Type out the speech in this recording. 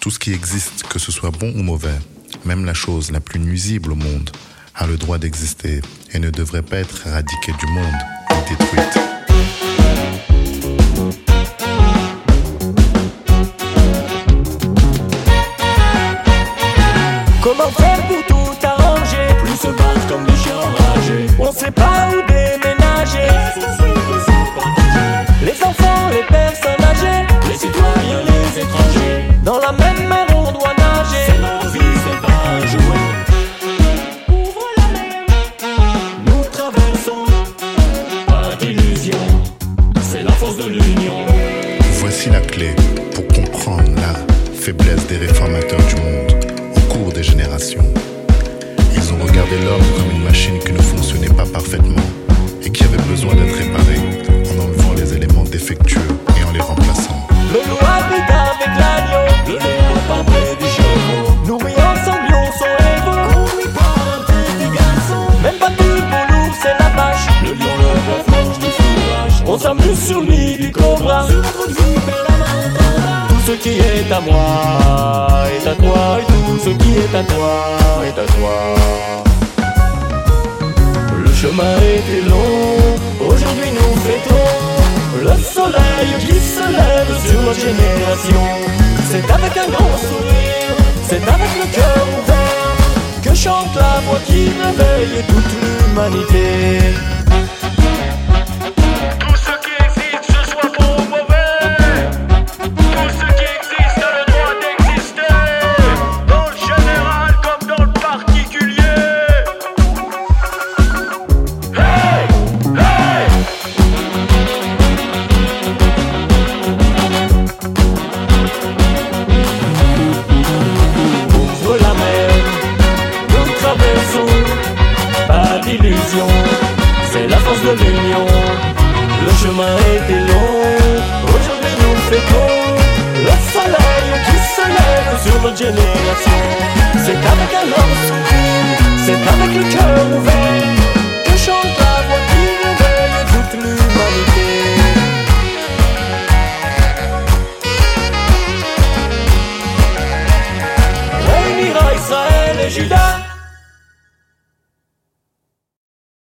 Tout ce qui existe, que ce soit bon ou mauvais, même la chose la plus nuisible au monde, a le droit d'exister et ne devrait pas être éradiquée du monde ou détruite. Comment faire pour tout arranger? Plus se battre comme des chiens enragés. On sait pas où déménager. Les enfants, les de l'union. Voici la clé pour comprendre la faiblesse des réformateurs du monde au cours des générations. Ils ont regardé l'homme comme une machine qui ne fonctionnait pas parfaitement et qui avait besoin d'être réparée en enlevant les éléments défectueux et en les remplaçant. le loup habite avec l'agneau. Le pas près du chevaux. Nourris ensemble, lion son héros. Couru par un petit garçon. Même pas tout pour loup, c'est la vache. Le lion, le bœuf mange du fourrage. On s'amuse sur lui Tout ce qui est à moi est à toi, et tout ce qui est à toi est à toi. Le chemin était long, aujourd'hui nous fêtons le soleil qui se lève sur notre génération. C'est avec un grand sourire, c'est avec le cœur ouvert que chante la voix qui réveille toute l'humanité. c'est la force de l'union. Le chemin était long, aujourd'hui nous fêtons le soleil qui se lève sur notre génération. C'est avec un homme sourire, c'est avec le cœur ouvert que chante la voix qui réveille toute l'humanité. Réunira Israël et Judas.